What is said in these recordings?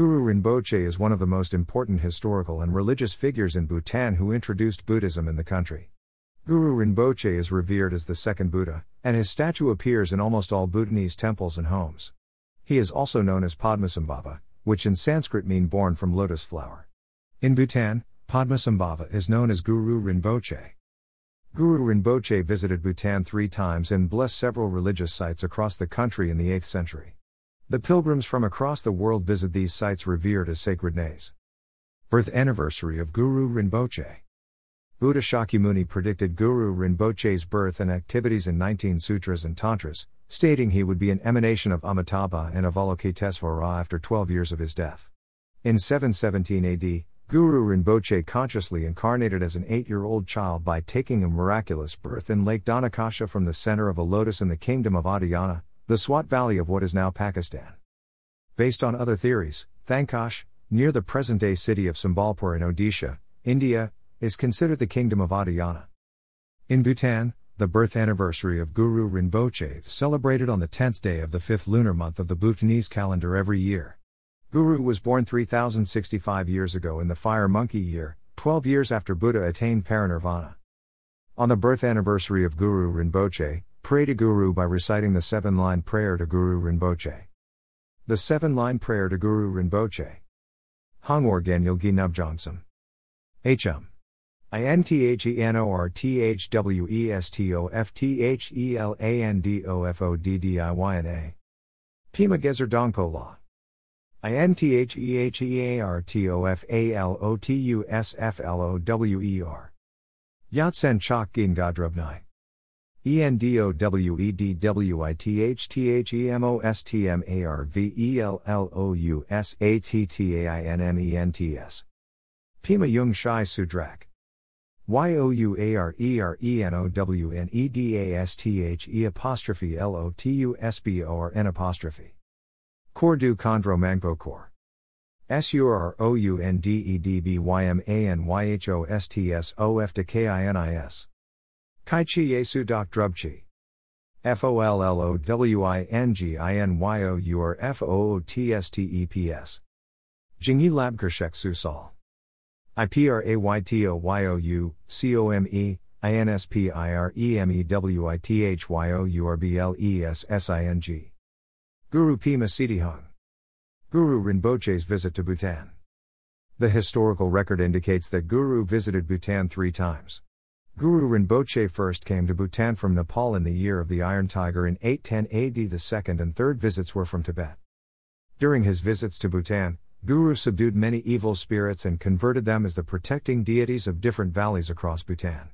Guru Rinpoche is one of the most important historical and religious figures in Bhutan who introduced Buddhism in the country. Guru Rinpoche is revered as the second Buddha, and his statue appears in almost all Bhutanese temples and homes. He is also known as Padmasambhava, which in Sanskrit mean born from lotus flower. In Bhutan, Padmasambhava is known as Guru Rinpoche. Guru Rinpoche visited Bhutan three times and blessed several religious sites across the country in the 8th century. The pilgrims from across the world visit these sites revered as sacred nays. Birth anniversary of Guru Rinpoche. Buddha Shakyamuni predicted Guru Rinpoche's birth and activities in 19 sutras and tantras, stating he would be an emanation of Amitabha and Avalokitesvara after 12 years of his death. In 717 AD, Guru Rinpoche consciously incarnated as an eight year old child by taking a miraculous birth in Lake Dhanakasha from the center of a lotus in the kingdom of Adhyana, the Swat Valley of what is now Pakistan. Based on other theories, Thankash, near the present day city of Sambalpur in Odisha, India, is considered the kingdom of Adiyana. In Bhutan, the birth anniversary of Guru Rinpoche is celebrated on the 10th day of the fifth lunar month of the Bhutanese calendar every year. Guru was born 3065 years ago in the fire monkey year, 12 years after Buddha attained parinirvana. On the birth anniversary of Guru Rinpoche, pray to Guru by reciting the seven line prayer to Guru Rinpoche. The seven line prayer to Guru Rinpoche. Hongwar Ganyalgi Nubjongsam. Hum. I N T H E N O R T H W E S T O F T H E L A N D O F O D D I Y N A. Pima Gezer Dongpo La. I N T H E H E A R T O F A L O T U S F L O W E R. Yatsen Chok Gin Godrubnai. E N D O W E D W I T H T H E M O S T M A R V E L L O U S A T T A I N M E N T S. Pima Jung Shai Sudrak. Y O U A R E R E N O W N E D A S T H E apostrophe L O T U S B O R N apostrophe. Kor du Kondro Mangpo Kor. S U R O U N D E D B Y M A N Y H O S T S O F D K I N I S. Kai Chi Yesu Dok Drubchi. F O L L O W I N G I N Y O U R F O O T S T E P S. Jingyi Labkershek Susal. I P R A Y T O Y O U, C O M E, I N S P I R E M E W I T H Y O U R B L E S S I N G. Guru Pima Hung. Guru Rinpoche's visit to Bhutan. The historical record indicates that Guru visited Bhutan three times. Guru Rinpoche first came to Bhutan from Nepal in the year of the Iron Tiger in 810 AD. The second and third visits were from Tibet. During his visits to Bhutan, Guru subdued many evil spirits and converted them as the protecting deities of different valleys across Bhutan.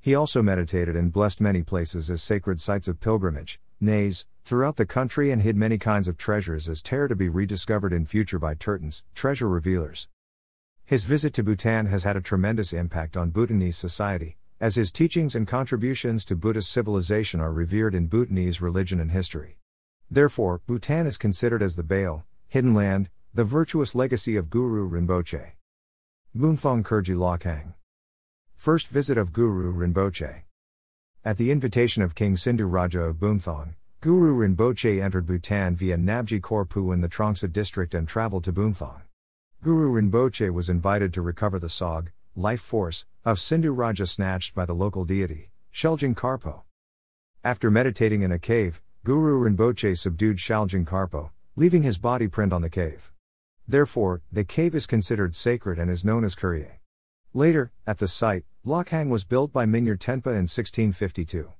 He also meditated and blessed many places as sacred sites of pilgrimage, nays, throughout the country and hid many kinds of treasures as tear to be rediscovered in future by Tertons, treasure revealers. His visit to Bhutan has had a tremendous impact on Bhutanese society, as his teachings and contributions to Buddhist civilization are revered in Bhutanese religion and history. Therefore, Bhutan is considered as the Baal, hidden land, the virtuous legacy of Guru Rinpoche. Bumthang Kurjey Lhakhang. First visit of Guru Rinpoche. At the invitation of King Sindhu Raja of Bumthang, Guru Rinpoche entered Bhutan via Nabji Korpu in the Trongsa district and traveled to Bumthang. Guru Rinpoche was invited to recover the Sog, life force, of Sindhu Raja snatched by the local deity, Sheljing Karpo. After meditating in a cave, Guru Rinpoche subdued Sheljing Karpo, leaving his body print on the cave. Therefore, the cave is considered sacred and is known as Kurjey. Later, at the site, Lhakhang was built by Mingyur Tenpa in 1652.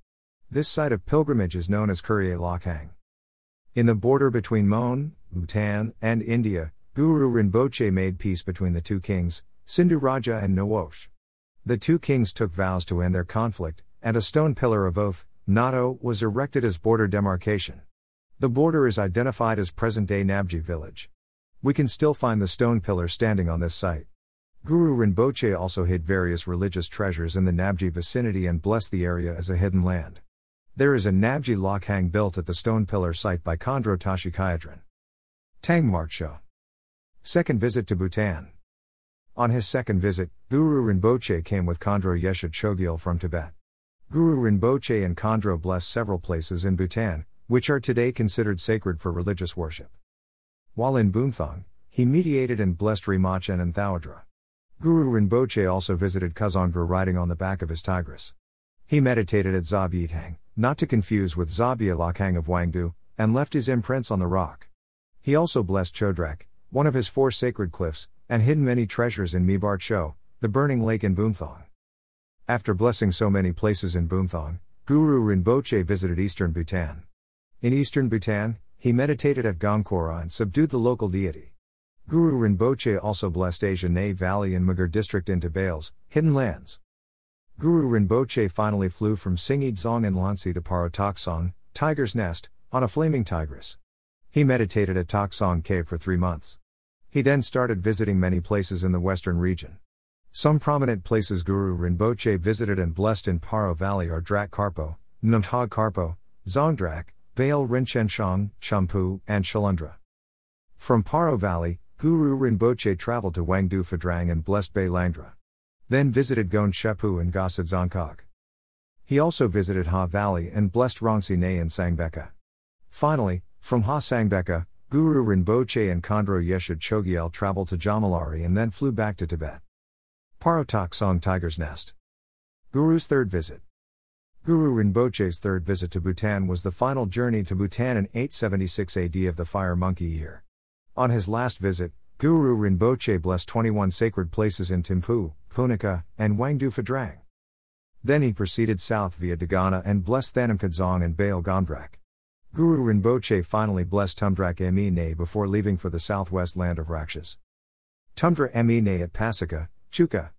This site of pilgrimage is known as Kurjey Lhakhang. In the border between Mon, Bhutan, and India, Guru Rinpoche made peace between the two kings, Sindhu Raja and Nawosh. The two kings took vows to end their conflict, and a stone pillar of oath, Nato, was erected as border demarcation. The border is identified as present day Nabji village. We can still find the stone pillar standing on this site. Guru Rinpoche also hid various religious treasures in the Nabji vicinity and blessed the area as a hidden land. There is a Nabji Lhakhang built at the stone pillar site by Tashi Kyadran. Tang Marcho. Second visit to Bhutan. On his second visit, Guru Rinpoche came with Khandro Yeshe Tsogyal from Tibet. Guru Rinpoche and Khandro blessed several places in Bhutan, which are today considered sacred for religious worship. While in Bumthang, he mediated and blessed Rimachin and Thawadra. Guru Rinpoche also visited Kazongra riding on the back of his tigress. He meditated at Zabyithang, not to confuse with Zabia Lhakhang of Wangdu, and left his imprints on the rock. He also blessed Chodrak, one of his four sacred cliffs, and hidden many treasures in Mebar Cho, the burning lake in Bumthang. After blessing so many places in Bumthang, Guru Rinpoche visited eastern Bhutan. In eastern Bhutan, he meditated at Gongkora and subdued the local deity. Guru Rinpoche also blessed Asia Ne Valley and Mugur district into Bales, hidden lands. Guru Rinpoche finally flew from Singi Dzong in Lansi to Paro Taktsang, Tiger's Nest, on a flaming tigress. He meditated at Toksong Cave for three months. He then started visiting many places in the western region. Some prominent places Guru Rinpoche visited and blessed in Paro Valley are Drak Karpo, Namthag Karpo, Zongdrak, Baal Rinchen Champu, and Shalundra. From Paro Valley, Guru Rinpoche traveled to Wangdu Phodrang and blessed Bay Langdra. Then visited Gon Shepu and Gosid Zonkog. He also visited Ha Valley and blessed Rongsi Ne and Sangbeka. Finally, from Ha Sangbeka, Guru Rinpoche and Khandro Yeshe Tsogyal traveled to Jomolhari and then flew back to Tibet. Paro Taktsang Tiger's Nest. Guru's third visit. Guru Rinpoche's third visit to Bhutan was the final journey to Bhutan in 876 AD of the fire monkey year. On his last visit, Guru Rinpoche blessed 21 sacred places in Thimphu, Punakha, and Wangdu Phodrang. Then he proceeded south via Dagana and blessed Thanam Kadzong and Baal Gondrak. Guru Rinpoche finally blessed Tumdrak Emi Ne before leaving for the southwest land of Rakshas. Tumdra Emi Ne at Pasika, Chuka.